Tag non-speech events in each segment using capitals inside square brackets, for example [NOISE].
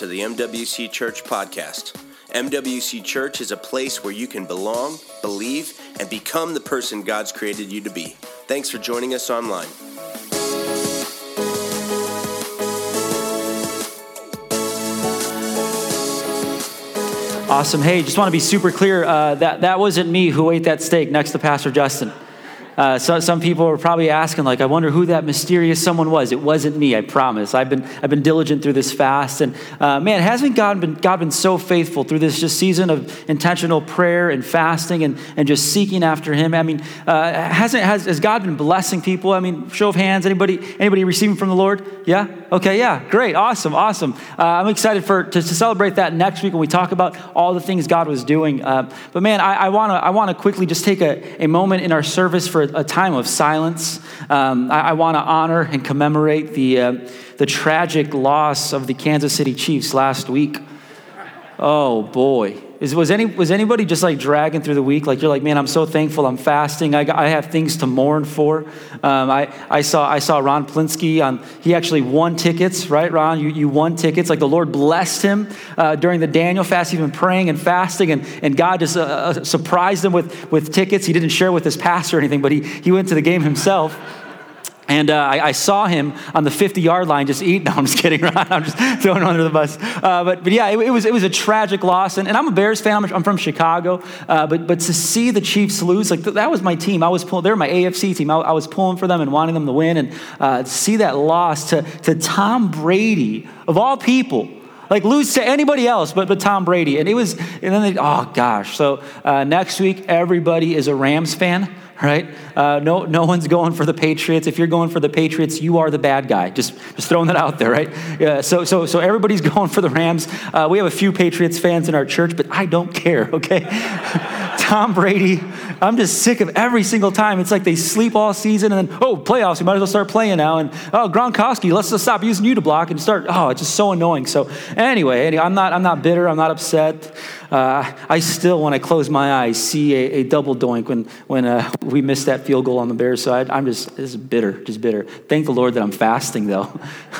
To the MWC Church podcast. MWC Church is a place where you can belong, believe, and become the person God's created you to be. Thanks for joining us online. Awesome. Hey, just want to be super clear uh, that that wasn't me who ate that steak next to Pastor Justin. Uh, so, some people are probably asking, like, I wonder who that mysterious someone was. It wasn't me, I promise. I've been, I've been diligent through this fast. And uh, man, hasn't God been, God been so faithful through this just season of intentional prayer and fasting and, and just seeking after Him? I mean, uh, hasn't, has, has God been blessing people? I mean, show of hands, anybody, anybody receiving from the Lord? Yeah? Okay, yeah, great, awesome, awesome. Uh, I'm excited for, to, to, celebrate that next week when we talk about all the things God was doing. Uh, but man, I, I want to I wanna quickly just take a, a moment in our service for a time of silence. Um, I, I want to honor and commemorate the, uh, the tragic loss of the Kansas City Chiefs last week. Oh boy. Is, was, any, was anybody just like dragging through the week? Like you're like, man, I'm so thankful. I'm fasting. I, I have things to mourn for. Um, I, I, saw, I saw Ron Plinsky on, he actually won tickets, right, Ron? You, you won tickets. Like the Lord blessed him uh, during the Daniel fast. He's been praying and fasting, and, and God just uh, uh, surprised him with, with tickets. He didn't share with his pastor or anything, but he, he went to the game himself. And uh, I, I, saw him on the 50 yard line just eating. [LAUGHS] No, I'm just kidding, [LAUGHS] I'm just throwing him under the bus. Uh, but, but yeah, it, it, was, it was a tragic loss. And, and I'm a Bears fan. I'm, I'm from Chicago. Uh, but, but to see the Chiefs lose, like that was my team. I was pulling, they were my AFC team. I, I was pulling for them and wanting them to win. And uh, to see that loss to, to Tom Brady, of all people, like lose to anybody else but, but Tom Brady. And it was, and then they, oh gosh. So uh, next week, everybody is a Rams fan right? Uh, no, no one's going for the Patriots. If you're going for the Patriots, you are the bad guy. Just, just throwing that out there, right? Yeah, so, so, so everybody's [LAUGHS] going for the Rams. Uh, we have a few Patriots fans in our church, but I don't care, [LAUGHS] okay? Tom Brady, I'm just sick of every single time. It's like they sleep all season and then, oh, playoffs, you might as well start playing now. And, oh, Gronkowski, let's just stop using you to block and start. Oh, it's just so annoying. So, anyway, anyway I'm, not, I'm not bitter. I'm not upset. Uh, I still, when I close my eyes, see a, a double doink when, when uh, we missed that field goal on the Bears side. I'm just, just bitter, just bitter. Thank the Lord that I'm fasting, though.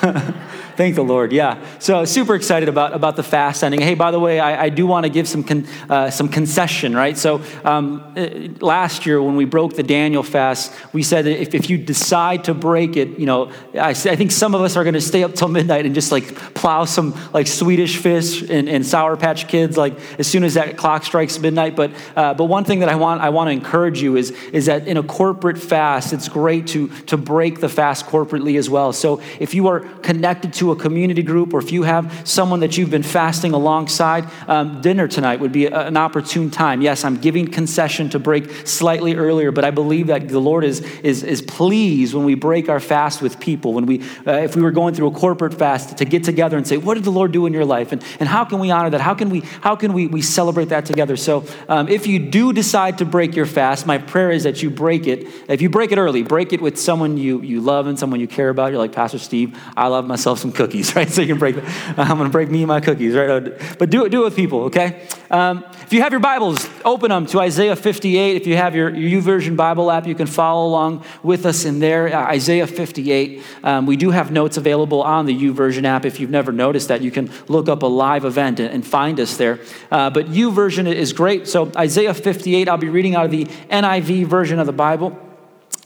[LAUGHS] Thank the Lord. Yeah. So super excited about, about the fast ending. Hey, by the way, I, I do want to give some con, uh, some concession, right? So um, uh, last year when we broke the Daniel fast, we said that if, if you decide to break it, you know, I, I think some of us are going to stay up till midnight and just like plow some like Swedish fish and, and Sour Patch Kids like as soon as that clock strikes midnight. But uh, but one thing that I want I want to encourage you is is that in a corporate fast, it's great to to break the fast corporately as well. So if you are connected to a community group, or if you have someone that you've been fasting alongside, um, dinner tonight would be a, an opportune time. Yes, I'm giving concession to break slightly earlier, but I believe that the Lord is, is, is pleased when we break our fast with people. When we, uh, if we were going through a corporate fast, to get together and say, what did the Lord do in your life? And, and how can we honor that? How can we, how can we, we celebrate that together? So um, if you do decide to break your fast, my prayer is that you break it. If you break it early, break it with someone you, you love and someone you care about. You're like, Pastor Steve, I love myself some cookies, [LAUGHS] right? So you can break, I'm going to break me and my cookies, right? But do it, do it with people, okay? Um, if you have your Bibles, open them to Isaiah 58. If you have your, your YouVersion Bible app, you can follow along with us in there. Uh, Isaiah 58. Um, we do have notes available on the YouVersion app. If you've never noticed that, you can look up a live event and, and find us there. Uh, but YouVersion is great. So Isaiah 58, I'll be reading out of the NIV version of the Bible.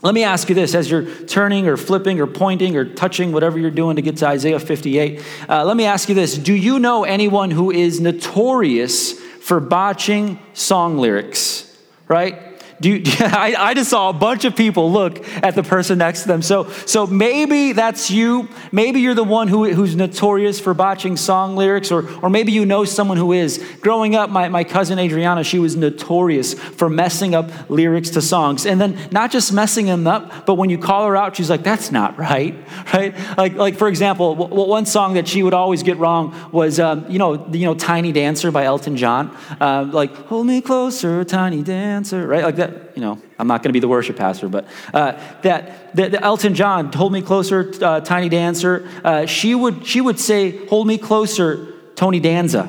Let me ask you this as you're turning or flipping or pointing or touching, whatever you're doing to get to Isaiah 58. Uh, let me ask you this Do you know anyone who is notorious for botching song lyrics? Right? Do you, [LAUGHS] I, I just saw a bunch of people look at the person next to them. So, so maybe that's you. Maybe you're the one who, who's notorious for botching song lyrics, or, or maybe you know someone who is. Growing up, my, my cousin Adriana, she was notorious for messing up lyrics to songs. And then not just messing them up, but when you call her out, she's like, that's not right, [LAUGHS] right? Like, like for example, one song that she would always get wrong was, um, you, know, you know, Tiny Dancer by Elton John. Uh, like, hold me closer, tiny dancer, right? Like that you know, I'm not going to be the worship pastor, but uh, that, that, that, Elton John Hold me closer, uh, Tiny Dancer. Uh, she would she would say, "Hold me closer, Tony Danza,"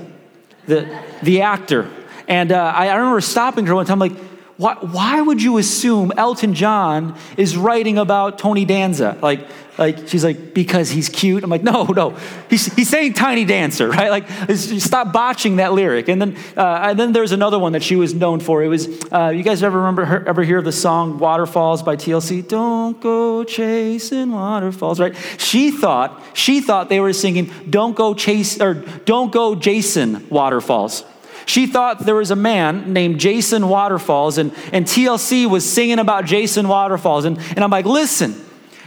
the the actor. And uh, I, I remember stopping her one time, like, why, why would you assume Elton John is writing about Tony Danza? Like, like she's like, because he's cute. I'm like, no, no. He's, he's saying tiny dancer, [LAUGHS] right? Like, stop botching that lyric. And then, uh, and then there's another one that she was known for. It was, uh, you guys ever remember ever hear the song Waterfalls by TLC? Don't go chasing waterfalls, right? She thought, she thought they were singing, don't go chase, or don't go Jason waterfalls. She thought there was a man named Jason Waterfalls, and, and TLC was singing about Jason Waterfalls. And, and I'm like, listen,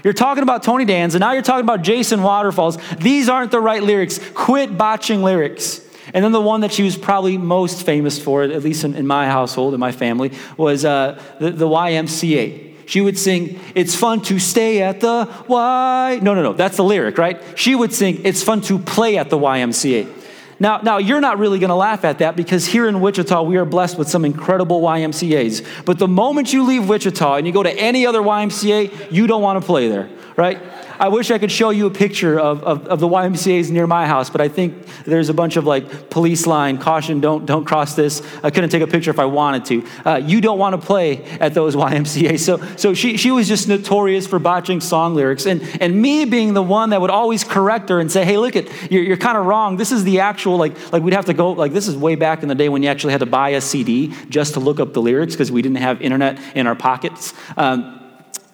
you're talking about Tony Danza, and now you're talking about Jason Waterfalls. These aren't the right lyrics. Quit botching lyrics. And then the one that she was probably most famous for, at least in, in my household, in my family, was uh, the, the YMCA. She would sing, It's fun to stay at the Y. No, no, no, that's the lyric, right? She would sing, It's fun to play at the YMCA. Now, now you're not really going to laugh at that because here in Wichita, we are blessed with some incredible YMCAs. But the moment you leave Wichita and you go to any other YMCA, you don't want to play there, right? I wish I could show you a picture of, of, of, the YMCA's near my house, but I think there's a bunch of like police line, caution, don't, don't cross this. I couldn't take a picture if I wanted to. Uh, you don't want to play at those [LAUGHS] YMCA's. So, so she, she was just notorious for botching song lyrics. And, and me being the one that would always correct her and say, hey, look, at you're, you're kind of wrong. This is the actual, like, like we'd have to go, like this is way back in the day when you actually had to buy a CD just to look up the lyrics because we didn't have internet in our pockets. Um,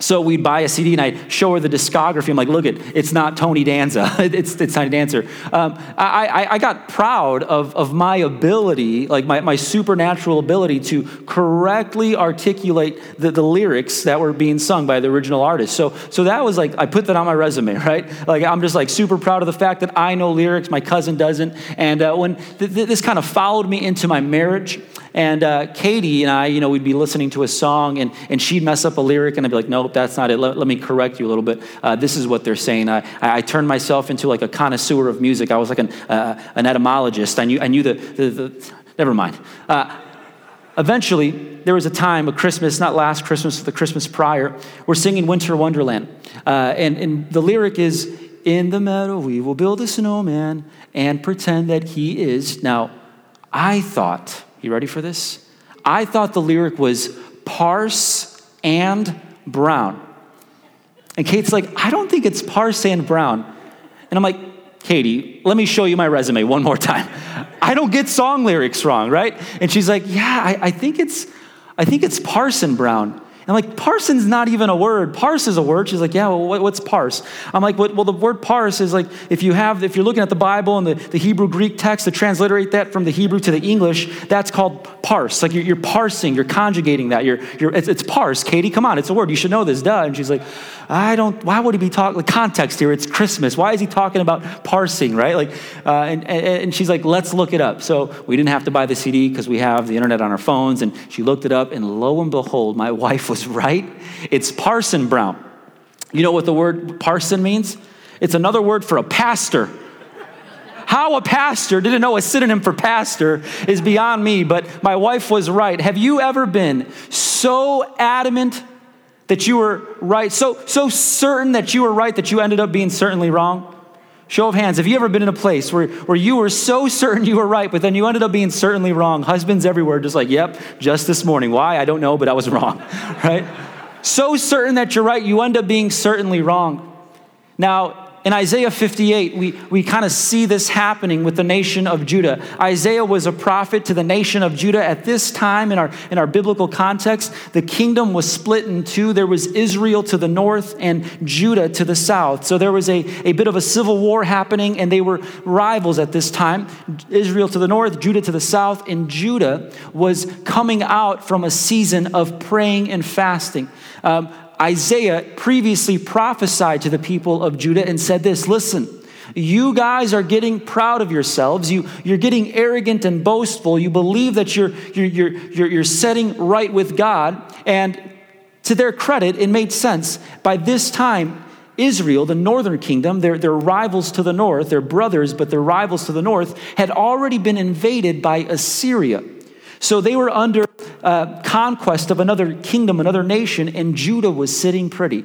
so we'd buy a CD and I'd show her the discography. I'm like, look, it, it's not Tony Danza. [LAUGHS] it's, it's Tony Dancer. Um, I, I, I, got proud of, of my ability, like my, my supernatural ability to correctly articulate the, the lyrics that were being sung by the original artist. So, so that was like, I put that on my resume, [LAUGHS] right? Like, I'm just like super proud of the fact that I know lyrics, my cousin doesn't. And uh, when th- th- this kind of followed me into my marriage, and uh, Katie and I, you know, we'd be listening to a song and, and she'd mess up a lyric and I'd be like, nope, that's not it. Let, let me correct you a little bit. Uh, this is what they're saying. I, I, turned myself into like a connoisseur of music. I was like an, uh, an etymologist. I knew, I knew the, the, the never mind. Uh, eventually, there was a time, a Christmas, not last Christmas, the Christmas prior, we're singing Winter Wonderland. Uh, and, and the lyric is, In the meadow we will build a snowman and pretend that he is. Now, I thought, you ready for this? I thought the lyric was parse and brown. And Kate's like, I don't think it's parse and brown. And I'm like, Katie, let me show you my resume one more time. [LAUGHS] I don't get song lyrics wrong, right? And she's like, Yeah, I, I think it's I think it's Parson Brown. And like, parson's not even a word. Parse is a word. She's like, yeah, well, what's parse? I'm like, well, the word parse is like, if you have, if you're looking at the Bible and the, the Hebrew Greek text to transliterate that from the Hebrew to the English, that's called parse. Like you're, you're parsing, you're conjugating that. You're, you're, it's, it's parse. Katie, come on, it's a word. You should know this, duh. And she's like, I don't, why would he be talking, the context here, it's Christmas. Why is he talking about parsing, right? Like, uh, and, and, and she's like, let's look it up. So we didn't have to buy the CD because we have the internet on our phones. And she looked it up, and lo and behold, my [LAUGHS] wife was right. It's Parson Brown. You know what the word parson means? It's another word for a pastor. How a pastor didn't know a synonym for pastor is beyond me, but my wife was right. Have you ever been so adamant that you were right, so, so certain that you were right that you ended up being certainly wrong? Show of hands, have you ever been in a place where, where you were so certain you were right, but then you ended up being certainly wrong? Husbands everywhere, just like, yep, just this morning. Why? I don't know, but I was wrong, [LAUGHS] right? So certain that you're right, you end up being certainly wrong. Now, in Isaiah 58, we, we kind of see this happening with the nation of Judah. Isaiah was a prophet to the nation of Judah. At this time, in our, in our biblical context, the kingdom was split in two. There was Israel to the north and Judah to the south. So there was a, a bit of a civil war happening, and they were rivals at this time Israel to the north, Judah to the south. And Judah was coming out from a season of praying and fasting. Um, Isaiah previously prophesied to the people of Judah and said this listen, you guys are getting proud of yourselves. You, you're getting arrogant and boastful. You believe that you're, you're, you're, you're, setting right with God. And to their credit, it made sense. By this time, Israel, the northern kingdom, their, their rivals to the north, their brothers, but their rivals to the north, had already been invaded by Assyria. So they were under uh, conquest of another kingdom, another nation, and Judah was sitting pretty,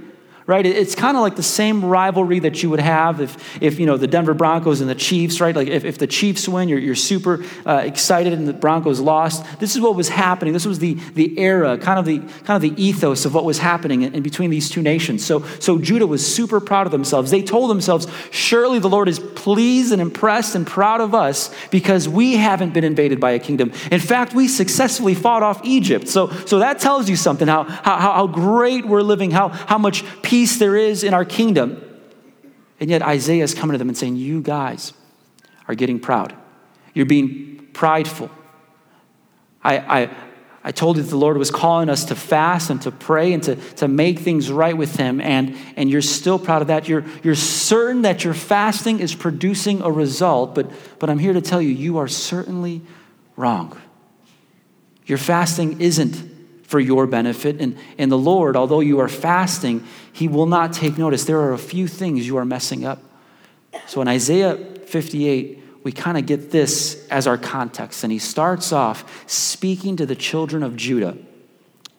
right? It's kind of like the same rivalry that you would have if, if you know, the Denver Broncos and the Chiefs, right? Like if, if the Chiefs win, you're, you're super uh, excited and the Broncos lost. This is what was happening. This was the, the era, kind of the, kind of the ethos of what was happening in, in between these two nations. So, so Judah was super proud of themselves. They told themselves, surely the Lord is pleased and impressed and proud of us because we haven't been invaded by a kingdom. In fact, we successfully fought off Egypt. So, so that tells you something, how, how, how great we're living, how, how much peace peace there is in our kingdom. And yet Isaiah is coming to them and saying, You guys are getting proud. You're being prideful. I, I, I told you that the Lord was calling us to fast and to pray and to, to make things right with Him, and, and you're still proud of that. You're, you're certain that your fasting is producing a result, but, but I'm here to tell you, you are certainly wrong. Your fasting isn't for your benefit. And, and the Lord, although you are fasting, He will not take notice. There are a few things you are messing up. So in Isaiah 58, we kind of get this as our context. And he starts off speaking to the children of Judah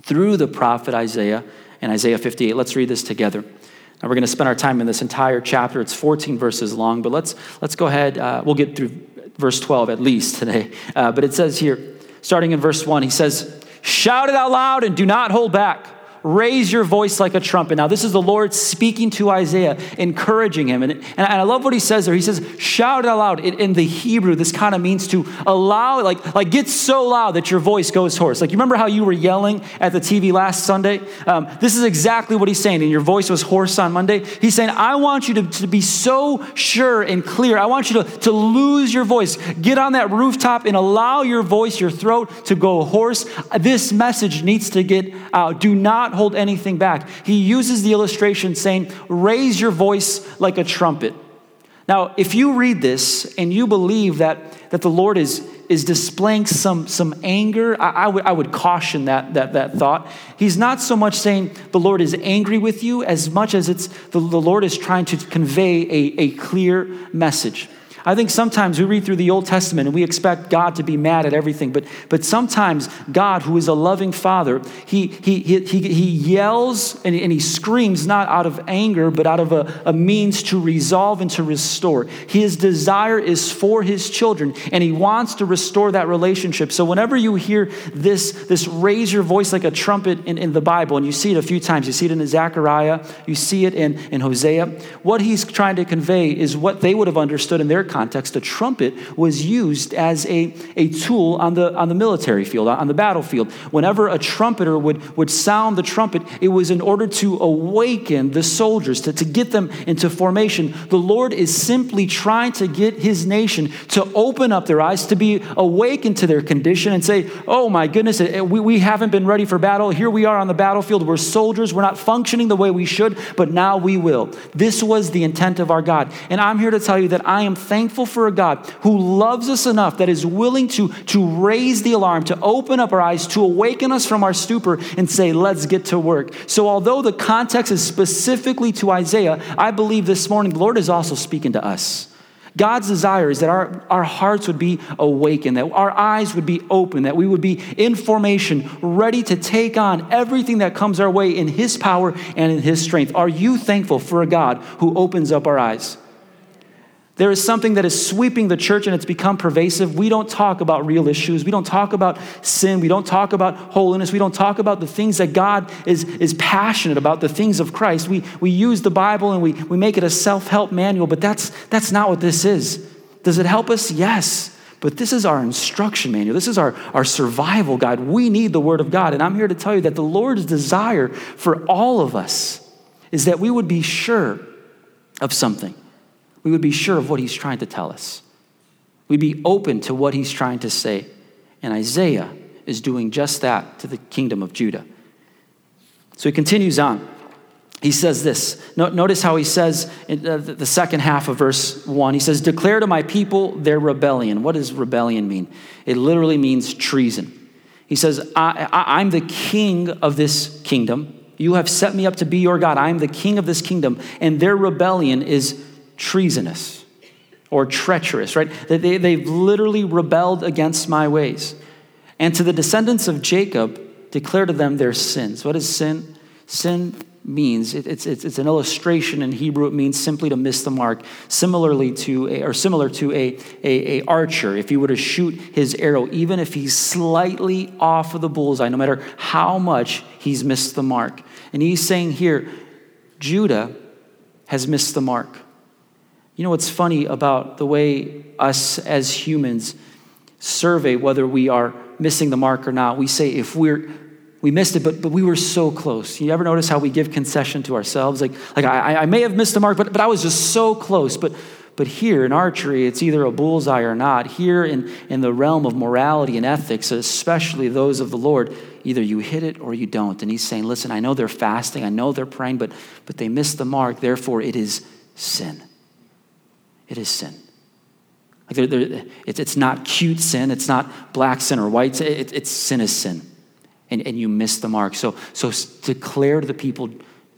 through the prophet Isaiah in Isaiah 58. Let's read this together. Now we're going to spend our time in this entire chapter. It's 14 verses long, but let's, let's go ahead. Uh, we'll get through verse 12 at least today. Uh, but it says here, starting in verse 1, he says, Shout it out loud and do not hold back. Raise your voice like a trumpet. Now, this is the Lord speaking to Isaiah, encouraging him. And, and I love what he says there. He says, shout it out loud. In, in the Hebrew, this kind of means to allow, like, like get so loud that your voice goes hoarse. Like, you remember how you were yelling at the TV last Sunday? Um, this is exactly what he's saying. And your voice was hoarse on Monday. He's saying, I want you to, to be so sure and clear. I want you to, to lose your voice. Get on that rooftop and allow your voice, your throat to go hoarse. This message needs to get out. Do not not hold anything back. He uses the illustration saying, Raise your voice like a trumpet. Now, if you read this and you believe that, that the Lord is, is displaying some, some anger, I, I, would, I would caution that, that, that thought. He's not so much saying the Lord is angry with you as much as it's the, the Lord is trying to convey a, a clear message. I think sometimes we read through the Old Testament and we expect God to be mad at everything, but, but sometimes God, who is a loving father, he, he, he, he yells and, and he screams not out of anger, but out of a, a means to resolve and to restore. His desire is for his children, and he wants to restore that relationship. So whenever you hear this, this raise your voice like a trumpet in, in the Bible, and you see it a few times, you see it in Zechariah, you see it in, in Hosea, what he's trying to convey is what they would have understood in their context, a trumpet was used as a, a tool on the, on the military field, on the battlefield. Whenever a trumpeter would, would sound the trumpet, it was in order to awaken the soldiers, to, to get them into formation. The Lord is simply trying to get his nation to open up their eyes, to be awakened to their condition and say, Oh my goodness, we, we haven't been ready for battle. Here we are on the battlefield. We're soldiers. We're not functioning the way we should, but now we will. This was the intent of our God. And I'm here to tell you that I am thankful thankful for a God who loves us enough that is willing to, to raise the alarm, to open up our eyes, to awaken us from our stupor and say, let's get to work. So, although the context is specifically to Isaiah, I believe this morning the Lord is also speaking to us. God's desire is that our, our hearts would be awakened, that our eyes would be open, that we would be in formation, ready to take on everything that comes our way in His power and in His strength. Are you thankful for a God who opens up our eyes? There is something that is sweeping the church and it's become pervasive. We don't talk about real issues. We don't talk about sin. We don't talk about holiness. We don't talk about the things that God is, is passionate about, the things of Christ. We, we use the Bible and we, we make it a self help manual, but that's, that's not what this is. Does it help us? Yes. But this is our instruction manual. This is our, our survival guide. We need the Word of God. And I'm here to tell you that the Lord's desire for all of us is that we would be sure of something we would be sure of what he's trying to tell us. We'd be open to what he's trying to say. And Isaiah is doing just that to the kingdom of Judah. So he continues on. He says this. Notice how he says in the second half of verse 1. He says, Declare to my people their rebellion. What does rebellion mean? It literally means treason. He says, I, am the king of this kingdom. You have set me up to be your God. I am the king of this kingdom. And their rebellion is treasonous or treacherous, right? They, they've literally rebelled against my ways. And to the descendants of Jacob, declare to them their sins. What is sin? Sin means. It's, it's, it's an illustration in Hebrew. It means simply to miss the mark, similarly to a, or similar to a, a, a archer. If he were to shoot his arrow, even if he's slightly off of the bullseye, no matter how much he's missed the mark. And he's saying here, Judah has missed the mark. You know what's funny about the way us as humans survey whether we are missing the mark or not? We say if we're we missed it, but, but we were so close. You ever notice how we give concession to ourselves? Like, like I, I may have missed the mark, but, but I was just so close. But, but here in archery, it's either a bullseye or not. Here in, in the realm of morality and ethics, especially those of the Lord, either you hit it or you don't. And he's saying, listen, I know they're fasting, I know they're praying, but, but they missed the mark. Therefore, it is sin. It is sin. Like they're, they're, it's, it's not cute sin, it's not black sin or white sin, it, it's sin is sin and, and you miss the mark. So, so declare to the people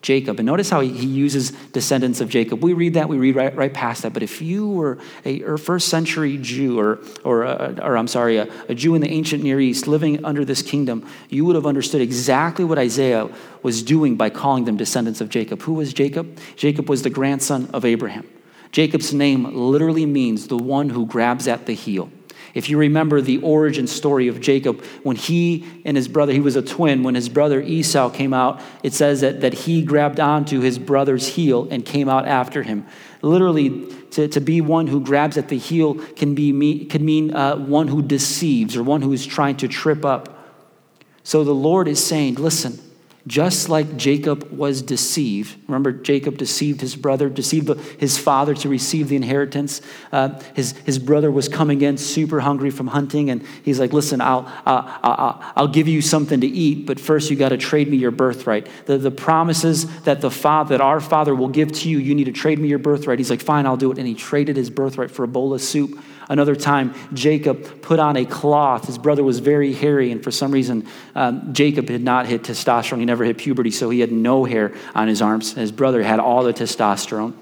Jacob. And notice how he, uses descendants of Jacob. We read that, we read right, right past that. But if you were a, a first century Jew, or, or, a, or I'm sorry, a, a Jew in the ancient Near East living under this kingdom, you would have understood exactly what Isaiah was doing by calling them descendants of Jacob. Who was Jacob? Jacob was the grandson of Abraham. Jacob's name literally means the one who grabs at the heel. If you remember the origin story of Jacob, when he and his brother, he was a twin, when his brother Esau came out, it says that, that he grabbed onto his brother's heel and came out after him. Literally, to, to be one who grabs at the heel can, be, can mean uh, one who deceives or one who is trying to trip up. So the Lord is saying, listen, just like Jacob was deceived. Remember, Jacob deceived his brother, deceived his father to receive the inheritance. Uh, his, his brother was coming in super hungry from hunting, and he's like, Listen, I'll, uh, I'll, I'll give you something to eat, but first you got to trade me your birthright. The, the promises that, the father, that our father will give to you, you need to trade me your birthright. He's like, Fine, I'll do it. And he traded his birthright for a bowl of soup. Another time, Jacob put on a cloth. His brother was very hairy, and for some reason, um, Jacob had not hit testosterone. He never hit puberty, so he had no hair on his arms. His brother had all the testosterone.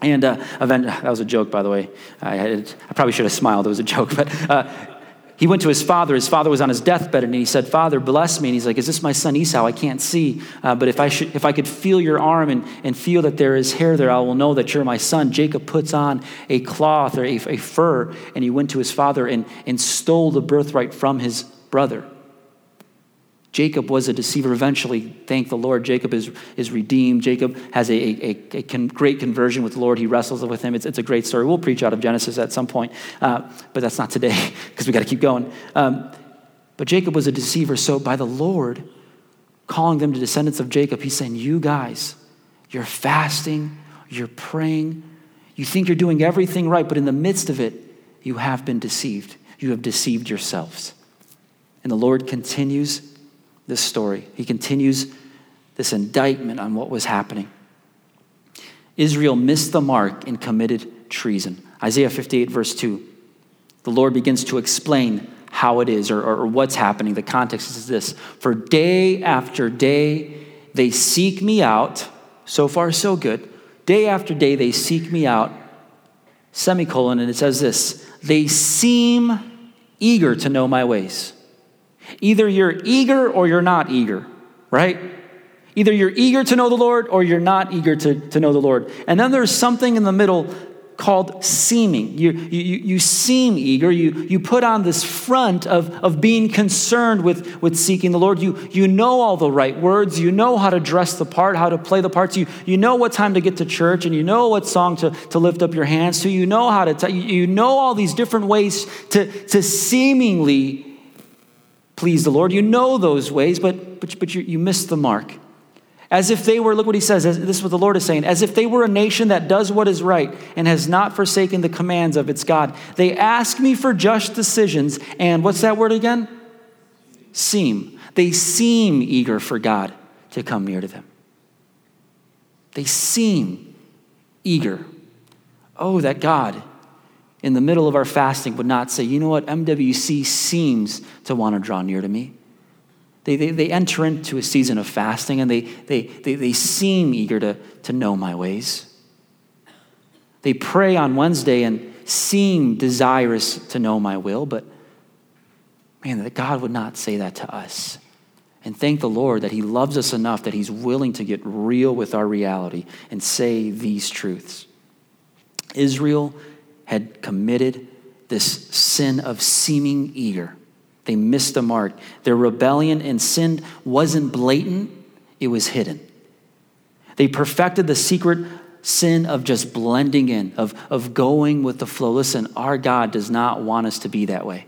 And uh, event, that was a joke, by the way. I, had, I, probably should have smiled. It was a joke. [LAUGHS] But uh, he went to his father. His father was on his deathbed, and he said, Father, bless me. And he's like, Is this my son Esau? I can't see. Uh, but if I, should, if I could feel your arm and, and feel that there is hair there, I will know that you're my son. Jacob puts on a cloth or a, a fur, and he went to his father and, and stole the birthright from his brother. Jacob was a deceiver. Eventually, thank the Lord, Jacob is, is redeemed. Jacob has a, a, a con- great conversion with the Lord. He wrestles with him. It's, it's a great story. We'll preach out of Genesis at some point, uh, but that's not today [LAUGHS] because we got to keep going. Um, but Jacob was a deceiver. So, by the Lord calling them to descendants of Jacob, he's saying, You guys, you're fasting, you're praying, you think you're doing everything right, but in the midst of it, you have been deceived. You have deceived yourselves. And the Lord continues this story. He continues this indictment on what was happening. Israel missed the mark and committed treason. Isaiah 58, verse 2. The Lord begins to explain how it is or, or, what's happening. The context is this For day after day, they seek me out. So far, so good. Day after day, they seek me out. Semicolon, and it says this They seem eager to know my ways. Either you're eager or you're not eager, right? Either you're eager to know the Lord or you're not eager to, to know the Lord. And then there's something in the middle called seeming. You, you, you seem eager. You, you put on this front of, of being concerned with, with seeking the Lord. You, you know all the right words. You know how to dress the part, how to play the parts. You, you know what time to get to church, and you know what song to, to lift up your hands to. You know how to, t- you know all these different ways to, to seemingly please the Lord. You know those ways, but, but, but you, you miss the mark. As if they were, look what he says, this is what the Lord is saying, as if they were a nation that does what is right and has not forsaken the commands of its God. They ask me for just decisions, and what's that word again? Seem. They seem eager for God to come near to them. They seem eager. Oh, that God in the middle of our fasting would not say, you know what, MWC seems to want to draw near to me. They, they, they enter into a season of fasting and they, they, they, they seem eager to, to know my ways. They pray on Wednesday and seem desirous to know my will, but man, that God would not say that to us. And thank the Lord that He loves us enough that He's willing to get real with our reality and say these truths. Israel had committed this sin of seeming eager. They missed the mark. Their rebellion and sin wasn't blatant, it was hidden. They perfected the secret sin of just blending in, of, of going with the flow. Listen, our God does not want us to be that way.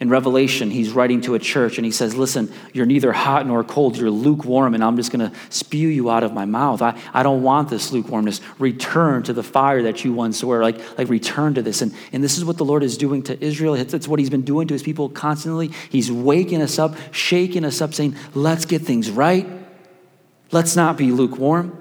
In Revelation, he's writing to a church and he says, Listen, you're neither hot nor cold, you're lukewarm, and I'm just going to spew you out of my mouth. I, I don't want this lukewarmness. Return to the fire that you once were. Like, like return to this. And, and this is what the Lord is doing to Israel. It's, it's what he's been doing to his people constantly. He's waking us up, shaking us up, saying, Let's get things right. Let's not be lukewarm.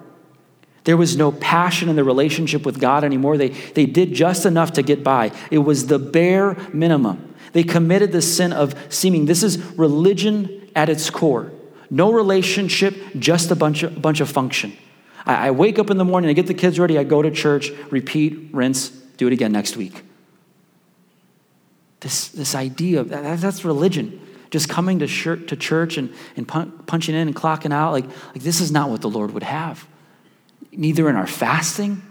There was no passion in the relationship with God anymore. They, they did just enough to get by. It was the bare minimum. They committed the sin of seeming. This is religion at its core. No relationship, just a bunch of, bunch of function. I, I wake up in the morning, I get the kids ready, I go to church, repeat, rinse, do it again next week. This, this idea of that, that's religion. Just coming to, shirt, to church and, and punching in and clocking out. Like, like, this is not what the Lord would have. Neither in our fasting.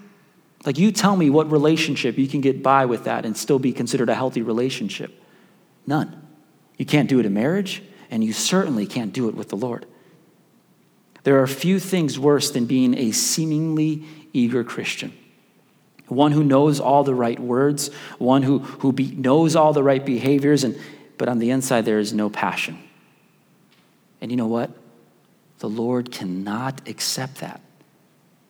Like, you tell me what relationship you can get by with that and still be considered a healthy relationship. None. You can't do it in marriage, and you certainly can't do it with the Lord. There are few things worse than being a seemingly eager Christian. One who knows all the right words, one who, who be, knows all the right behaviors, and, but on the inside there is no passion. And you know what? The Lord cannot accept that.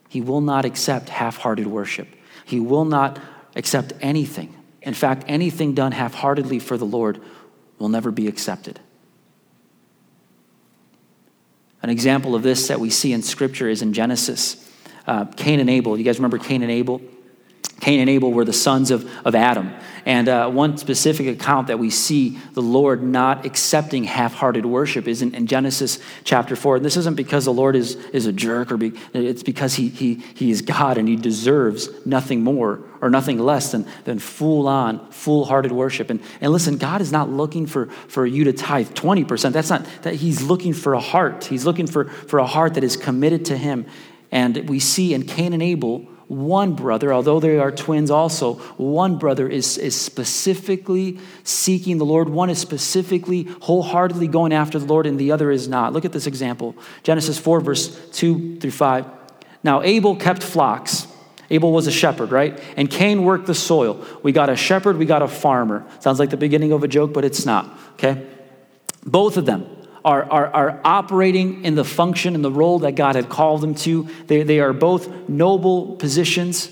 He will not accept half hearted worship. He will not accept anything in fact, anything done half heartedly for the Lord will never be accepted. An example of this that we see in Scripture is in Genesis. Uh, Cain and Abel. You guys remember Cain and Abel? Cain and Abel were the sons of, of Adam. And uh, one specific account that we see the Lord not accepting half hearted worship is in, in, Genesis chapter 4. And this isn't because the Lord is, is a jerk, or be, it's because he, he, he is God and he deserves nothing more or nothing less than, than full on, full hearted worship. And, and listen, God is not looking for, for you to tithe 20%. That's not that He's looking for a heart. He's looking for, for a heart that is committed to Him. And we see in Cain and Abel, one brother, although they are twins also, one brother is, is specifically seeking the Lord. One is specifically wholeheartedly going after the Lord, and the other is not. Look at this example Genesis 4, verse 2 through 5. Now, Abel kept flocks. Abel was a shepherd, right? And Cain worked the soil. We got a shepherd, we got a farmer. Sounds like the beginning of a joke, but it's not, okay? Both of them are, are, are operating in the function and the role that God had called them to. They, they are both noble positions.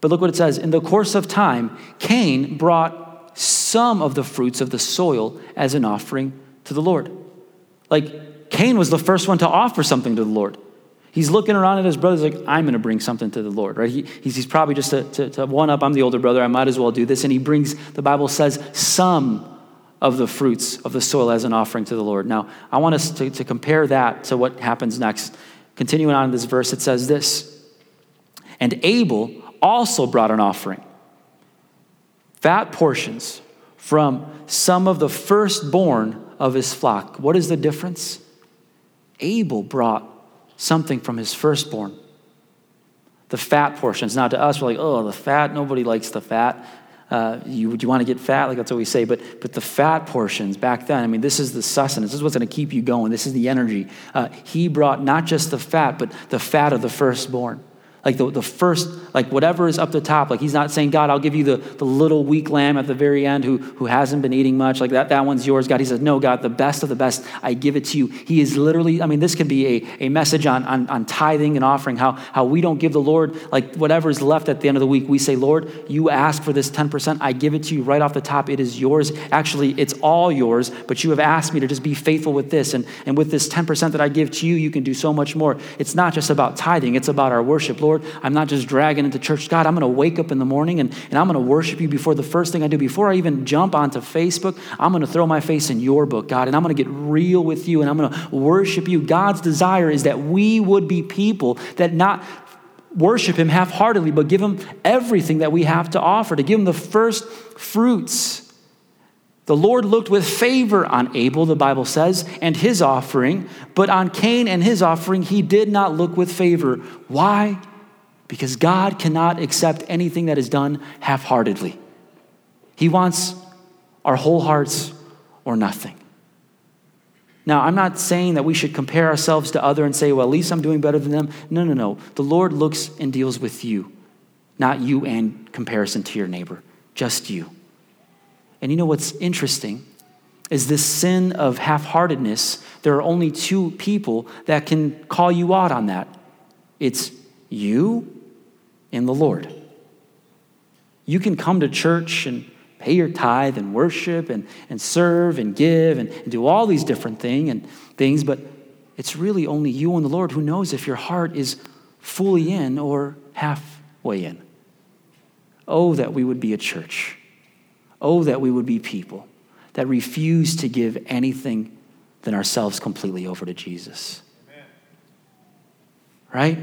But look what it says. In the course of time, Cain brought some of the fruits of the soil as an offering to the Lord. Like, Cain was the first one to offer something to the Lord. He's looking around at his brothers like, I'm going to bring something to the Lord, right? He, he's, he's probably just to, to, to one up, I'm the older brother, I might as well do this. And he brings, the Bible says, some of the fruits of the soil as an offering to the Lord. Now, I want us to, to compare that to what happens next. Continuing on in this verse, it says this And Abel also brought an offering, fat portions from some of the firstborn of his flock. What is the difference? Abel brought something from his firstborn. The fat portions. Now, to us, we're like, oh, the fat, nobody likes the fat uh, you, you want to get fat? Like that's what we say. But, but the fat portions back then, I mean, this is the sustenance. This is what's going to keep you going. This is the energy. Uh, he brought not just the fat, but the fat of the firstborn like the, the first, like whatever is up the top. Like he's not saying, God, I'll give you the, the little weak lamb at the very end who, who hasn't been eating much. Like that, that one's yours, God. He says, No, God, the best of the best, I give it to you. He is literally, I mean, this could be a, a message on, on, on tithing and offering, how, how we don't give the Lord, like whatever is left at the end of the week. We say, Lord, you ask for this 10%. I give it to you right off the top. It is yours. Actually, it's all yours, but you have asked me to just be faithful with this. And, and with this 10% that I give to you, you can do so much more. It's not just about tithing, it's about our worship. Lord, I'm not just dragging into church. God, I'm going to wake up in the morning and, and I'm going to worship you before the first thing I do. Before I even jump onto Facebook, I'm going to throw my face in your book, God, and I'm going to get real with you and I'm going to worship you. God's desire is that we would be people that not worship him half heartedly, but give him everything that we have to offer, to give him the first fruits. The Lord looked with favor on Abel, the Bible says, and his offering, but on Cain and his offering, he did not look with favor. Why? Because God cannot accept anything that is done half heartedly. He wants our whole hearts or nothing. Now, I'm not saying that we should compare ourselves to other and say, well, at least I'm doing better than them. No, no, no. The Lord looks and deals with you, not you in comparison to your neighbor, just you. And you know what's interesting is this sin of half heartedness. There are only two people that can call you out on that it's you and the Lord. You can come to church and pay your tithe and worship and, and serve and give and, and do all these different thing and things, but it's really only you and the Lord who knows if your heart is fully in or halfway in. Oh, that we would be a church. Oh, that we would be people that refuse to give anything than ourselves completely over to Jesus. Amen. Right?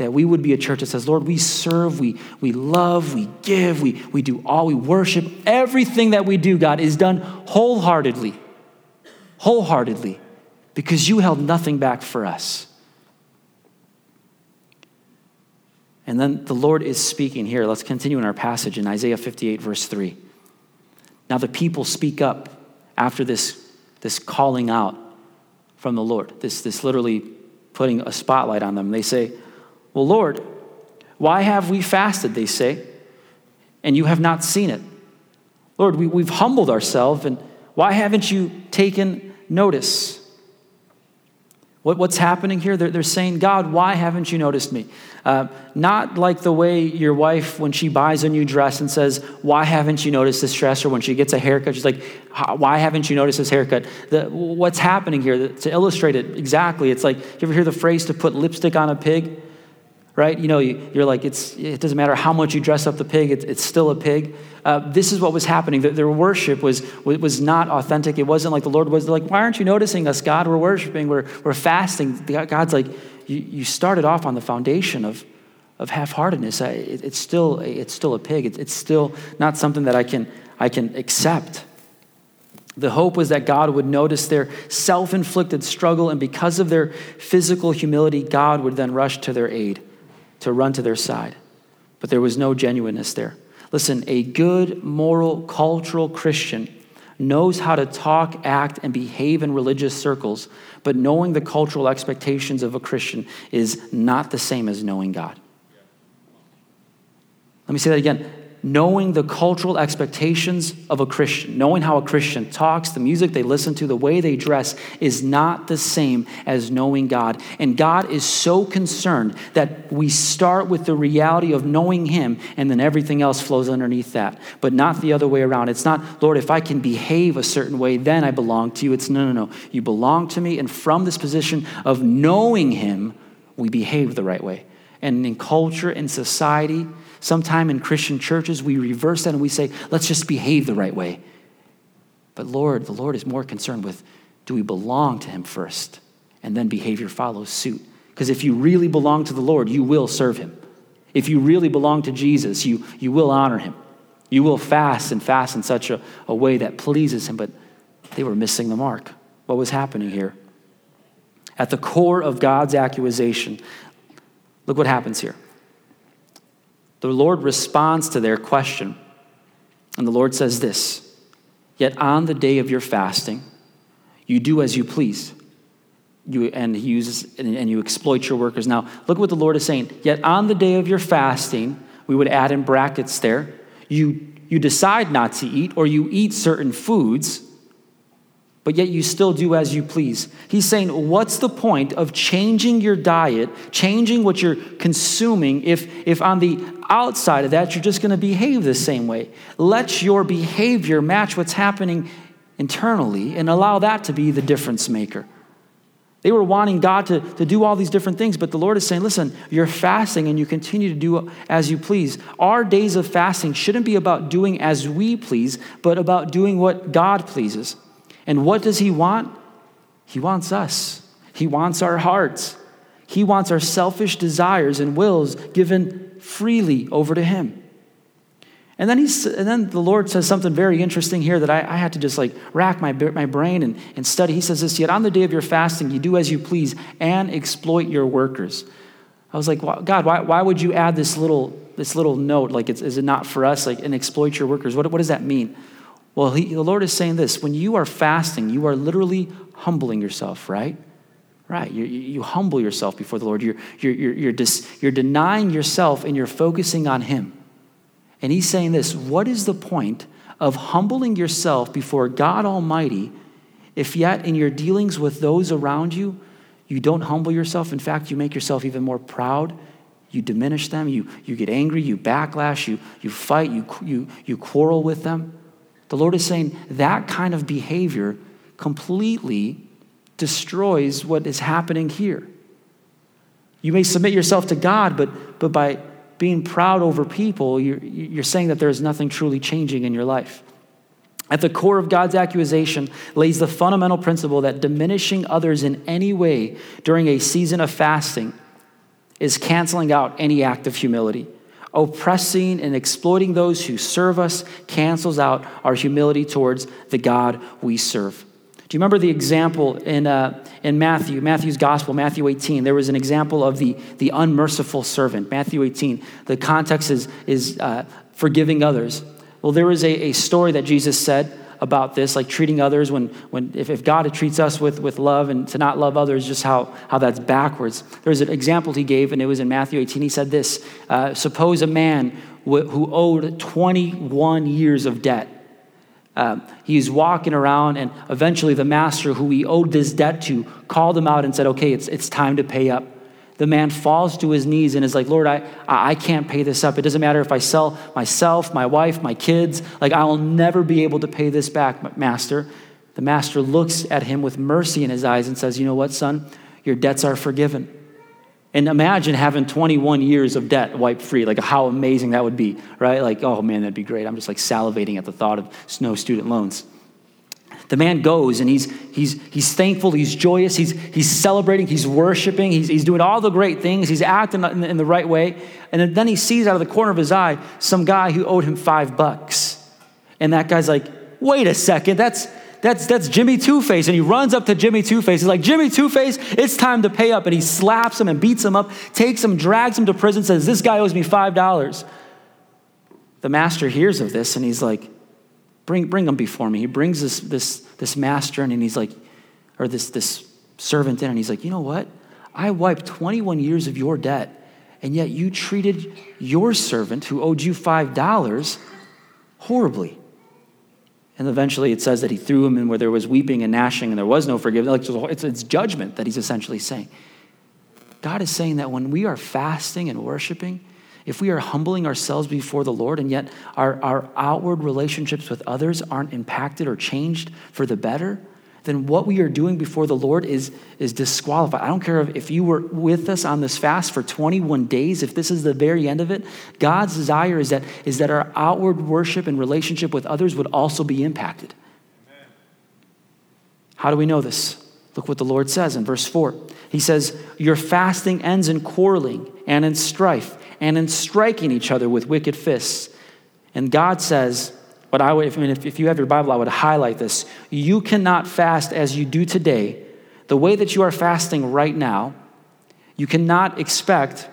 That we would be a church that says, Lord, we serve, we, we love, we give, we, we do all, we worship. Everything that we do, God, is done wholeheartedly. Wholeheartedly. Because you held nothing back for us. And then the Lord is speaking here. Let's continue in our passage in Isaiah 58, verse 3. Now the people speak up after this, this calling out from the Lord, this, this literally putting a spotlight on them. They say, well, Lord, why have we fasted, they say, and you have not seen it? Lord, we, we've humbled ourselves, and why haven't you taken notice? What, what's happening here? They're, they're saying, God, why haven't you noticed me? Uh, not like the way your wife, when she buys a new dress and says, Why haven't you noticed this dress? Or when she gets a haircut, she's like, Why haven't you noticed this haircut? The, what's happening here? To illustrate it exactly, it's like, you ever hear the phrase to put lipstick on a pig? Right? You know, you, are like, it's, it doesn't matter how much you dress up the pig, it, it's still a pig. Uh, this is what was happening. Their, their worship was, was not authentic. It wasn't like the Lord was like, why aren't you noticing us, God? We're worshiping, we're, we're fasting. God's like, you, you started off on the foundation of, of half-heartedness. It, it's, still, it's still a pig. It, it's still not something that I can, I can accept. The hope was that God would notice their self inflicted struggle, and because of their physical humility, God would then rush to their aid to run to their side. But there was no genuineness there. Listen, a good, moral, cultural Christian knows how to talk, act, and behave in religious circles, but knowing the cultural expectations of a Christian is not the same as knowing God. Let me say that again knowing the cultural expectations of a Christian, knowing how a Christian talks, the music they listen to, the way they dress, is not the same as knowing God. And God is so concerned that we start with the reality of knowing Him and then everything else flows underneath that, but not the other way around. It's not, Lord, if I can behave a certain way, then I belong to you. It's no, no, no. You belong to me, and from this position of knowing Him, we behave the right way. And in culture and society, Sometime in Christian churches, we reverse that and we say, let's just behave the right way. But Lord, the Lord is more concerned with do we belong to Him first? And then behavior follows suit. Because if you really belong to the Lord, you will serve Him. If you really belong to Jesus, you, you will honor Him. You will fast and fast in such a, a way that pleases Him. But they were missing the mark. What was happening here? At the core of God's accusation, look what happens here. The Lord responds to their question. And the Lord says this Yet on the day of your fasting, you do as you please. You, and he uses and, and you exploit your workers. Now, look what the Lord is saying. Yet on the day of your fasting, we would add in brackets there, you, you decide not to eat, or you eat certain foods but yet you still do as you please. He's saying, what's the point of changing your diet, changing what you're consuming, if, if on the outside of that you're just going to behave the same way? Let your behavior match what's happening internally and allow that to be the difference maker. They were wanting God to, to do all these different things, but the Lord is saying, listen, you're fasting and you continue to do as you please. Our days of fasting shouldn't be about doing as we please, but about doing what God pleases. And what does He want? He wants us, He wants our hearts. He wants our selfish desires and wills given freely over to Him. And then, he's, and then the Lord says something very interesting here that I, I had to just like rack my, my brain and, and study. He says this Yet on the day of your fasting, you do as you please and exploit your workers. I was like, God, why, why would you add this little, this little note? Like, is it not for us? Like, and exploit your workers? What, what does that mean? Well, he, the Lord is saying this when you are fasting, you are literally humbling yourself, right? Right. You, you humble yourself before the Lord. You're, you're, you're, you're, dis, you're denying yourself and you're focusing on Him. And he's saying this what is the point of humbling yourself before God Almighty if yet in your dealings with those around you, you don't humble yourself? In fact, you make yourself even more proud. You diminish them. You, you get angry. You backlash. You, you fight. You, you, you quarrel with them. The Lord is saying that kind of behavior completely destroys what is happening here. You may submit yourself to God, but, but by being proud over people, you're, you're saying that there's nothing truly changing in your life. At the core of God's accusation lays the fundamental principle that diminishing others in any way during a season of fasting is canceling out any act of humility. Oppressing and exploiting those who serve us cancels out our humility towards the God we serve. Do you remember the example in, uh, in Matthew, Matthew's gospel, Matthew 18? There was an example of the, the unmerciful servant, Matthew 18. The context is, is uh, forgiving others. Well, there was a, a story that Jesus said about this, like treating others when, when if, if God treats us with, with love and to not love others, just how, how that's backwards. There's an example he gave, and it was in Matthew 18. He said this uh, Suppose a man who owed 21 years of debt um, he's walking around, and eventually the master who he owed this debt to called him out and said, Okay, it's, it's time to pay up. The man falls to his knees and is like, Lord, I, I can't pay this up. It doesn't matter if I sell myself, my wife, my kids. Like, I will never be able to pay this back, master. The master looks at him with mercy in his eyes and says, You know what, son? Your debts are forgiven. And imagine having 21 years of debt wiped free. Like, how amazing that would be, right? Like, oh man, that'd be great. I'm just like salivating at the thought of no student loans. The man goes and he's, he's, he's thankful, he's joyous, he's, he's celebrating, he's worshiping, he's, he's doing all the great things, he's acting in the, in the right way. And then he sees out of the corner of his eye some guy who owed him five bucks. And that guy's like, wait a second, that's, that's, that's Jimmy Two Face. And he runs up to Jimmy Two Face. He's like, Jimmy Two Face, it's time to pay up. And he slaps him and beats him up, takes him, drags him to prison, says, This guy owes me $5. The master hears of this and he's like, Bring, bring him before me. He brings this, this, this master in and he's like, or this, this servant in, and he's like, You know what? I wiped 21 years of your debt, and yet you treated your servant who owed you $5 horribly. And eventually it says that he threw him in where there was weeping and gnashing and there was no forgiveness. It's, it's judgment that he's essentially saying. God is saying that when we are fasting and worshiping, if we are humbling ourselves before the Lord and yet our, our outward relationships with others aren't impacted or changed for the better, then what we are doing before the Lord is, is disqualified. I don't care if you were with us on this fast for 21 days, if this is the very end of it, God's desire is that, is that our outward worship and relationship with others would also be impacted. Amen. How do we know this? Look what the Lord says in verse 4. He says, Your fasting ends in quarreling and in strife and in striking each other with wicked fists. And God says, but I would, if, I mean, if, if you have your Bible, I would highlight this. You cannot fast as you do today. The way that you are fasting right now, you cannot expect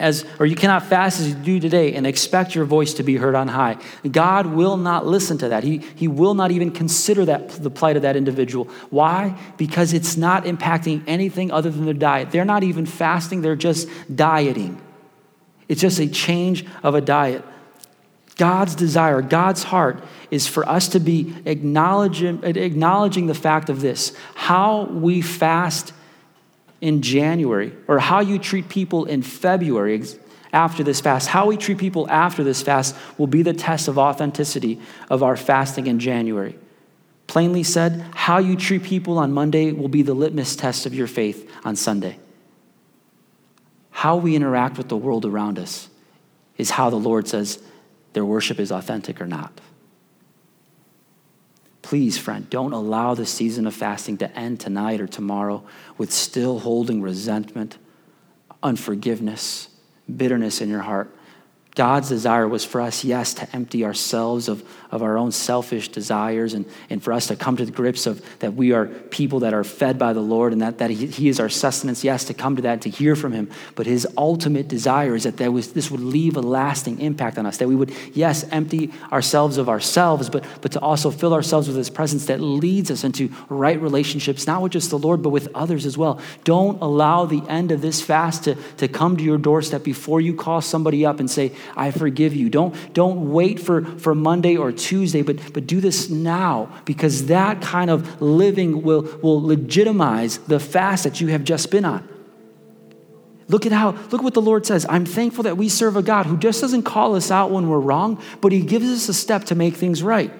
as or you cannot fast as you do today and expect your voice to be heard on high. God will not listen to that. He, he will not even consider that the plight of that individual. Why? Because it's not impacting anything other than their diet. They're not even fasting. They're just dieting it's just a change of a diet God's desire, God's heart is for us to be acknowledging, acknowledging the fact of this how we fast in January, or how you treat people in February after this fast, how we treat people after this fast will be the test of authenticity of our fasting in January. Plainly said, how you treat people on Monday will be the litmus test of your faith on Sunday. How we interact with the world around us is how the Lord says, their worship is authentic or not. Please, friend, don't allow the season of fasting to end tonight or tomorrow with still holding resentment, unforgiveness, bitterness in your heart. God's desire was for us, yes, to empty ourselves of, of our own selfish desires and, and for us to come to the grips of that we are people that are fed by the Lord and that, that he, he is our sustenance, yes, to come to that, to hear from Him. But His ultimate desire is that there was, this would leave a lasting impact on us, that we would, yes, empty ourselves of ourselves, but, but to also fill ourselves with His presence that leads us into right relationships, not with just the Lord, but with others as well. Don't allow the end of this fast to, to come to your doorstep before you call somebody up and say, I forgive you. Don't, don't wait for, for Monday or Tuesday, but, but do this now because that kind of living will, will legitimize the fast that you have just been on. Look at how, look what the Lord says. I'm thankful that we serve a God who just doesn't call us out when we're wrong, but He gives us a step to make things right.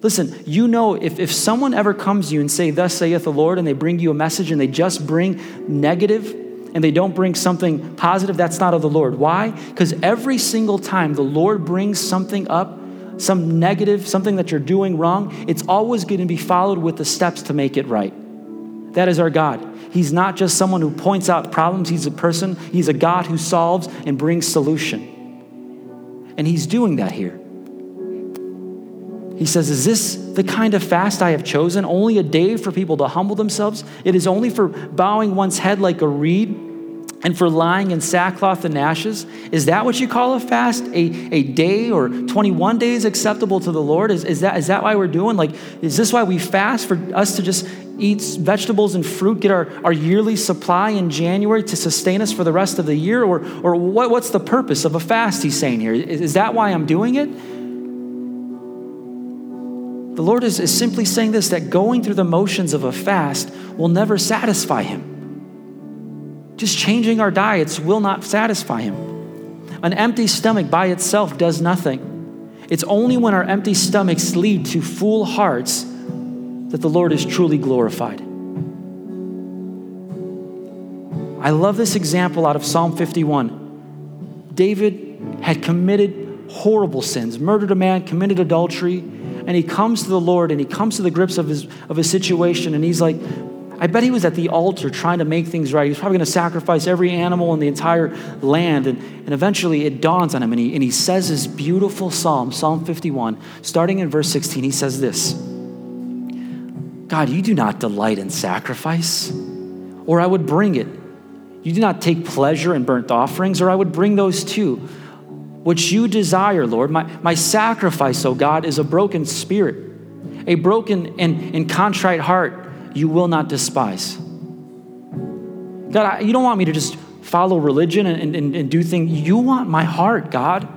Listen, you know, if, if someone ever comes to you and say, Thus saith the Lord, and they bring you a message and they just bring negative, and they don't bring something positive, that's not of the Lord. Why? Because every single time the Lord brings something up, some negative, something that you're doing wrong, it's always going to be followed with the steps to make it right. That is our God. He's not just someone who points out problems, He's a person, He's a God who solves and brings solution. And He's doing that here. He says, Is this the kind of fast I have chosen? Only a day for people to humble themselves? It is only for bowing one's head like a reed and for lying in sackcloth and ashes? Is that what you call a fast? A, a day or 21 days acceptable to the Lord? Is, is, that, is that why we're doing? Like, is this why we fast? For us to just eat vegetables and fruit, get our, our yearly supply in January to sustain us for the rest of the year? Or, or what, what's the purpose of a fast, he's saying here? Is, is that why I'm doing it? The Lord is, is simply saying this that going through the motions of a fast will never satisfy him. Just changing our diets will not satisfy him. An empty stomach by itself does nothing. It's only when our empty stomachs lead to full hearts that the Lord is truly glorified. I love this example out of Psalm 51. David had committed horrible sins, murdered a man, committed adultery, and he comes to the Lord and he comes to the grips of his, of his situation and he's like, I bet he was at the altar trying to make things right. He was probably going to sacrifice every animal in the entire land. And, and eventually it dawns on him and he, and he says this beautiful psalm, Psalm 51, starting in verse 16. He says this God, you do not delight in sacrifice, or I would bring it. You do not take pleasure in burnt offerings, or I would bring those too. Which you desire, Lord. My, my sacrifice, O God, is a broken spirit, a broken and, and contrite heart you will not despise. God, I, you don't want me to just follow religion and, and, and do things. You want my heart, God.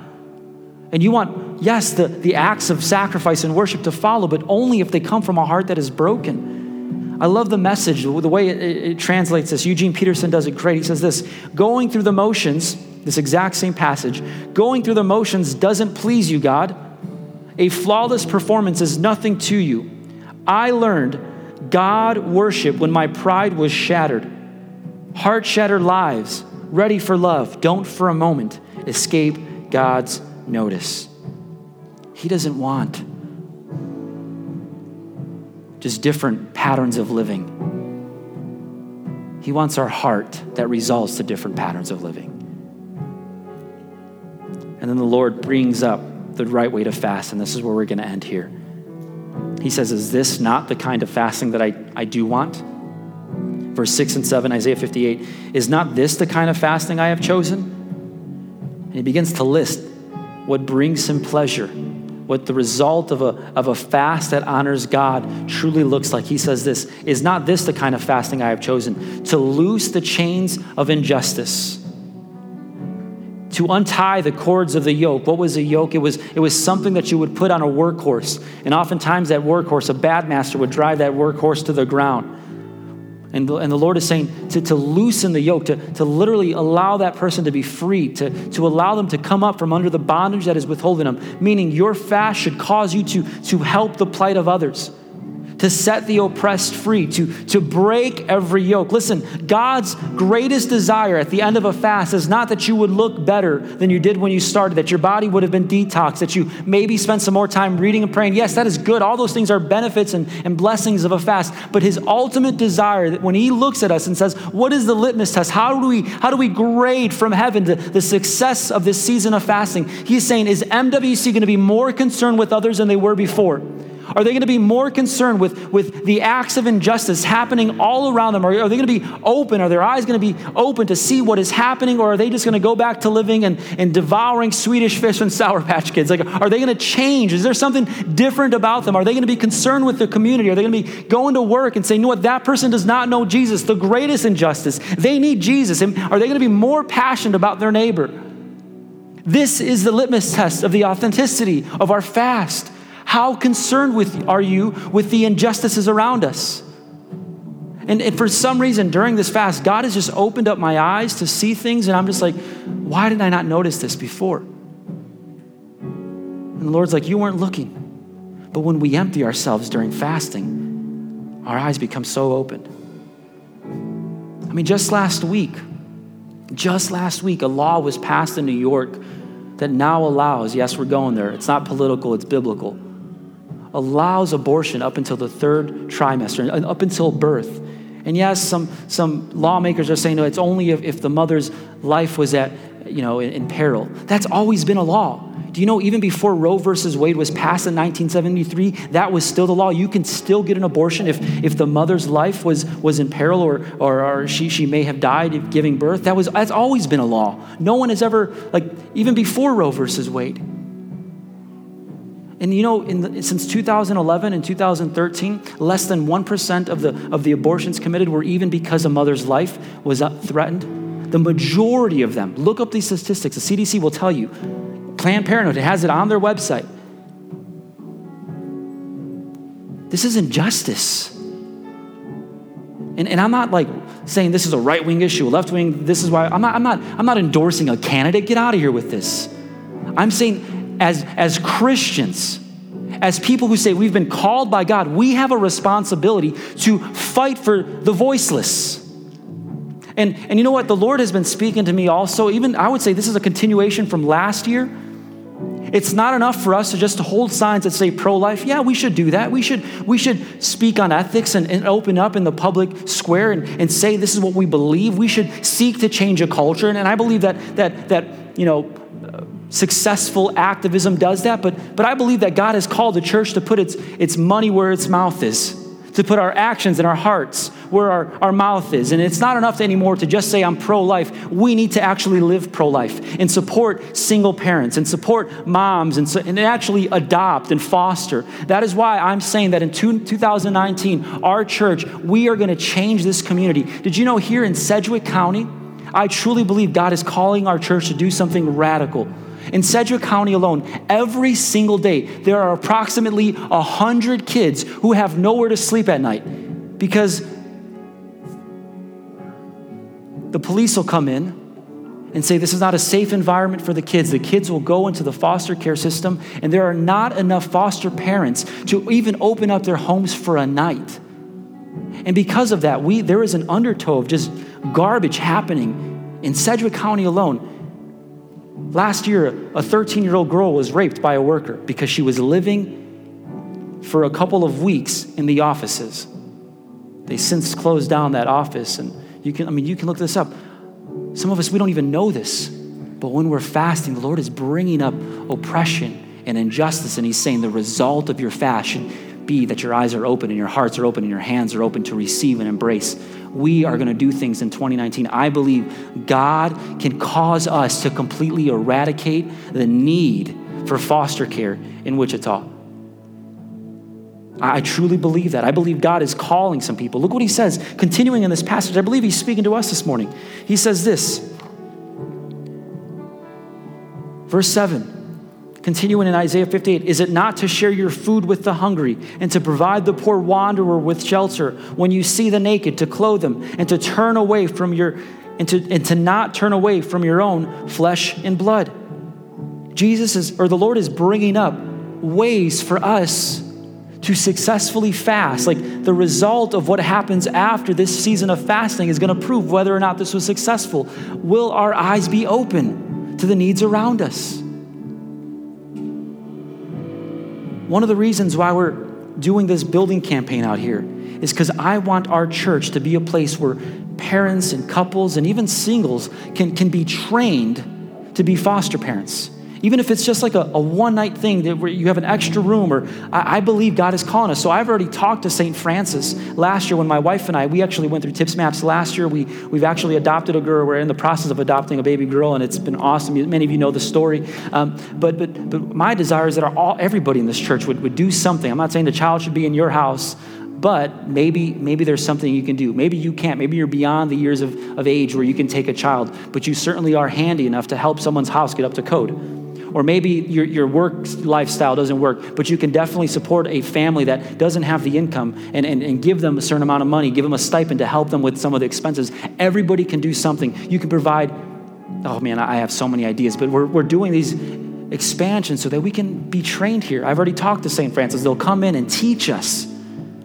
And you want, yes, the, the acts of sacrifice and worship to follow, but only if they come from a heart that is broken. I love the message, the way it, it translates this. Eugene Peterson does it great. He says this going through the motions, this exact same passage, going through the motions doesn't please you, God. A flawless performance is nothing to you. I learned God worship when my pride was shattered. Heart shattered lives, ready for love. Don't for a moment escape God's notice. He doesn't want just different patterns of living. He wants our heart that resolves to different patterns of living. And then the Lord brings up the right way to fast, and this is where we're going to end here. He says, Is this not the kind of fasting that I, I do want? Verse 6 and 7, Isaiah 58, Is not this the kind of fasting I have chosen? And he begins to list what brings him pleasure, what the result of a, of a fast that honors God truly looks like. He says this Is not this the kind of fasting I have chosen? To loose the chains of injustice to untie the cords of the yoke. What was a yoke? It was, it was something that you would put on a workhorse. And oftentimes, that workhorse, a bad master, would drive that workhorse to the ground. And the, and the Lord is saying to, to loosen the yoke, to, to literally allow that person to be free, to, to allow them to come up from under the bondage that is withholding them. Meaning, your fast should cause you to, to help the plight of others to set the oppressed free, to, to break every yoke. Listen, God's greatest desire at the end of a fast is not that you would look better than you did when you started, that your body would have been detoxed, that you maybe spent some more time reading and praying. Yes, that is good. All those things are benefits and, and blessings of a fast. But his ultimate desire that when he looks at us and says, What is the litmus test? How do we, how do we grade from heaven the, the success of this season of fasting? He's saying, Is MWC going to be more concerned with others than they were before? Are they going to be more concerned with, with the acts of injustice happening all around them? Are, are they going to be open? Are their eyes going to be open to see what is happening? Or are they just going to go back to living and, and devouring Swedish fish and [LAUGHS] Sour Patch Kids? Like, are they going to change? Is there something different about them? Are they going to be concerned with the community? Are they going to be going to work and saying, you know what, that person does not know Jesus, the greatest injustice. They need Jesus. And are they going to be more passionate about their neighbor? This is the litmus test of the authenticity of our fast. How concerned with, are you with the injustices around us? And, and for some reason, during this fast, God has just opened up my eyes to see things, and I'm just like, why did I not notice this before? And the Lord's like, you weren't looking. But when we empty ourselves during fasting, our eyes become so open. I mean, just last week, just last week, a law was passed in New York that now allows, yes, we're going there, it's not political, it's biblical allows abortion up until the third trimester, and up until birth. And yes, some, some lawmakers are saying no, it's only if, if the mother's life was at, you know, in, in peril. That's always been a law. Do you know even before Roe versus Wade was passed in 1973, that was still the law? You can still get an abortion if, if the mother's life was, was in peril or, or, or she, she may have died giving birth. That was, that's always been a law. No one has ever, like, even before Roe versus Wade. And you know, the, since 2011 and 2013, less than 1% of the, of the abortions committed were even because a mother's life was threatened. The majority of them, look up these statistics, the CDC will tell you. Planned Parenthood it has it on their website. This is injustice. And, and I'm not like saying this is a right wing issue, left wing, this is why. I'm not, I'm, not, I'm not endorsing a candidate. Get out of here with this. I'm saying as, as Christians, as people who say we've been called by God, we have a responsibility to fight for the voiceless. And, and you know what? The Lord has been speaking to me also. Even I would say this is a continuation from last year. It's not enough for us to just hold signs that say pro-life. Yeah, we should do that. We should, we should speak on ethics and, and open up in the public square and, and say this is what we believe. We should seek to change a culture. And, and I believe that that that you know successful activism does that, but, but I believe that God has called the church to put its, its money where its mouth is, to put our actions and our hearts where our, our mouth is. And it's not enough anymore to just say, I'm pro life. We need to actually live pro life and support single parents and support moms and, and actually adopt and foster. That is why I'm saying that in two, 2019, our church, we are going to change this community. Did you know here in Sedgwick County, I truly believe God is calling our church to do something radical. In Sedgwick County alone, every single day, there are approximately 100 kids who have nowhere to sleep at night because the police will come in and say this is not a safe environment for the kids. The kids will go into the foster care system, and there are not enough foster parents to even open up their homes for a night. And because of that, we, there is an undertow of just garbage happening in Sedgwick County alone. Last year, a 13 year old girl was raped by a worker because she was living for a couple of weeks in the offices. They since closed down that office, and you can, I mean, you can look this up. Some of us, we don't even know this, but when we're fasting, the Lord is bringing up oppression and injustice, and He's saying the result of your fast should be that your eyes are open and your hearts are open and your hands are open to receive and embrace. We are going to do things in 2019. I believe God can cause us to completely eradicate the need for foster care in Wichita. I truly believe that. I believe God is calling some people. Look what he says, continuing in this passage. I believe he's speaking to us this morning. He says this, verse 7 Continuing in Isaiah 58, is it not to share your food with the hungry and to provide the poor wanderer with shelter when you see the naked to clothe them and to turn away from your and to, and to not turn away from your own flesh and blood? Jesus is or the Lord is bringing up ways for us to successfully fast. Like the result of what happens after this season of fasting is going to prove whether or not this was successful. Will our eyes be open to the needs around us? One of the reasons why we're doing this building campaign out here is because I want our church to be a place where parents and couples and even singles can, can be trained to be foster parents. Even if it's just like a, a one night thing that where you have an extra room, or I, I, believe God is calling us. So I've already talked to St. Francis last year when my wife and I, we actually went through TIPS-MAPP last year. We, we've actually adopted a girl. We're in the process of adopting a baby girl, and it's been awesome. Many of you know the story. Um, but, but, but my desire is that all, everybody in this church would, would do something. I'm not saying the child should be in your house, but maybe maybe there's something you can do maybe you can't maybe you're beyond the years of, of age where you can take a child but you certainly are handy enough to help someone's house get up to code or maybe your, your work lifestyle doesn't work, but you can definitely support a family that doesn't have the income and, and, and give them a certain amount of money, give them a stipend to help them with some of the expenses. Everybody can do something. You can provide, oh man, I have so many ideas, but we're, we're doing these expansions so that we can be trained here. I've already talked to St. Francis. They'll come in and teach us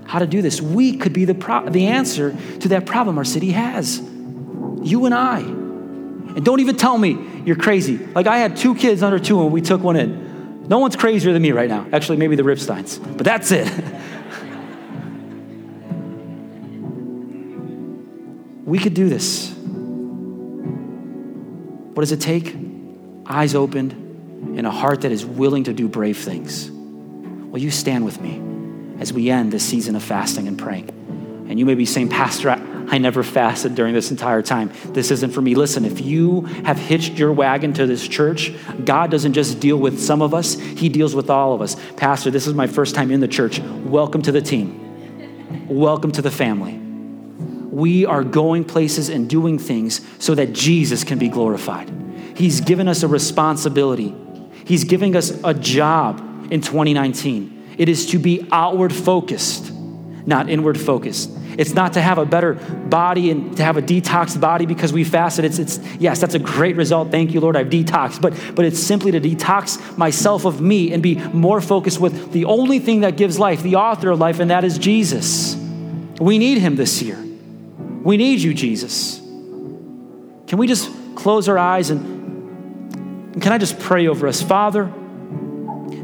how to do this. We could be the, pro- the answer to that problem our city has. You and I. And don't even tell me you're crazy. Like I had two kids under two and we took one in. No one's crazier than me right now. Actually, maybe the Ripsteins, but that's it. [LAUGHS] we could do this. What does it take? Eyes opened and a heart that is willing to do brave things. Will you stand with me as we end this season of fasting and praying? And you may be saying, Pastor, I never fasted during this entire time. This isn't for me. Listen, if you have hitched your wagon to this church, God doesn't just deal with some of us, He deals with all of us. Pastor, this is my first time in the church. Welcome to the team. Welcome to the family. We are going places and doing things so that Jesus can be glorified. He's given us a responsibility, He's giving us a job in 2019. It is to be outward focused, not inward focused. It's not to have a better body and to have a detoxed body because we fasted. It's, it's yes, that's a great result. Thank you, Lord, I've detoxed. But, but it's simply to detox myself of me and be more focused with the only thing that gives life, the author of life, and that is Jesus. We need him this year. We need you, Jesus. Can we just close our eyes and, and can I just pray over us? Father,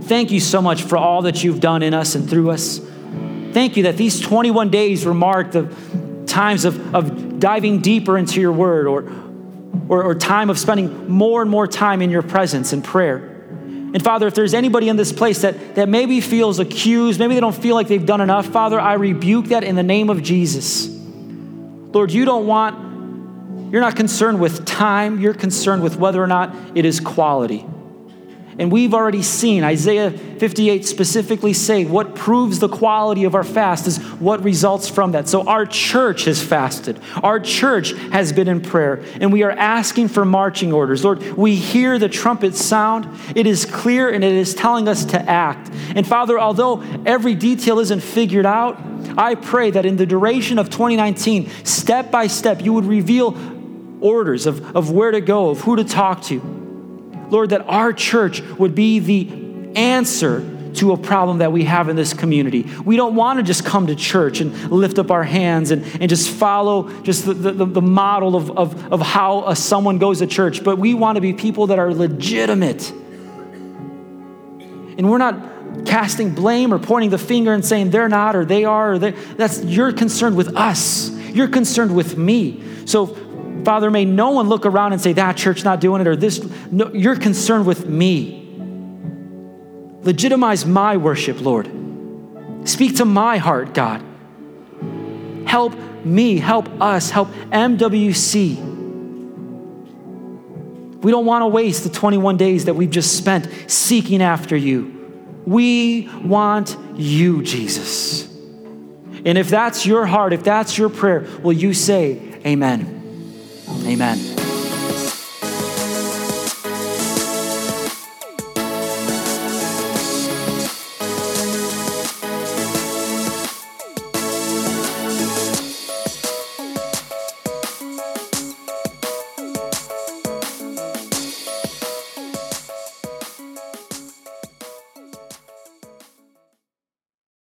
thank you so much for all that you've done in us and through us. Thank you that these 21 days were marked of times of, of diving deeper into your word or, or, or time of spending more and more time in your presence and prayer. And Father, if there's anybody in this place that, that maybe feels accused, maybe they don't feel like they've done enough, Father, I rebuke that in the name of Jesus. Lord, you don't want, you're not concerned with time, you're concerned with whether or not it is quality. And we've already seen Isaiah 58 specifically say what proves the quality of our fast is what results from that. So our church has fasted. Our church has been in prayer. And we are asking for marching orders. Lord, we hear the trumpet sound. It is clear and it is telling us to act. And Father, although every detail isn't figured out, I pray that in the duration of 2019, step by step, you would reveal orders of, of where to go, of who to talk to Lord, that our church would be the answer to a problem that we have in this community. We don't want to just come to church and lift up our hands and, and just follow just the, the, the model of, of, of how a, someone goes to church, but we want to be people that are legitimate. And we're not casting blame or pointing the finger and saying they're not or they are or they that's you're concerned with us. You're concerned with me. So Father, may no one look around and say, that church not doing it or this. No, you're concerned with me. Legitimize my worship, Lord. Speak to my heart, God. Help me, help us, help MWC. We don't want to waste the 21 days that we've just spent seeking after you. We want you, Jesus. And if that's your heart, if that's your prayer, will you say, Amen? Amen.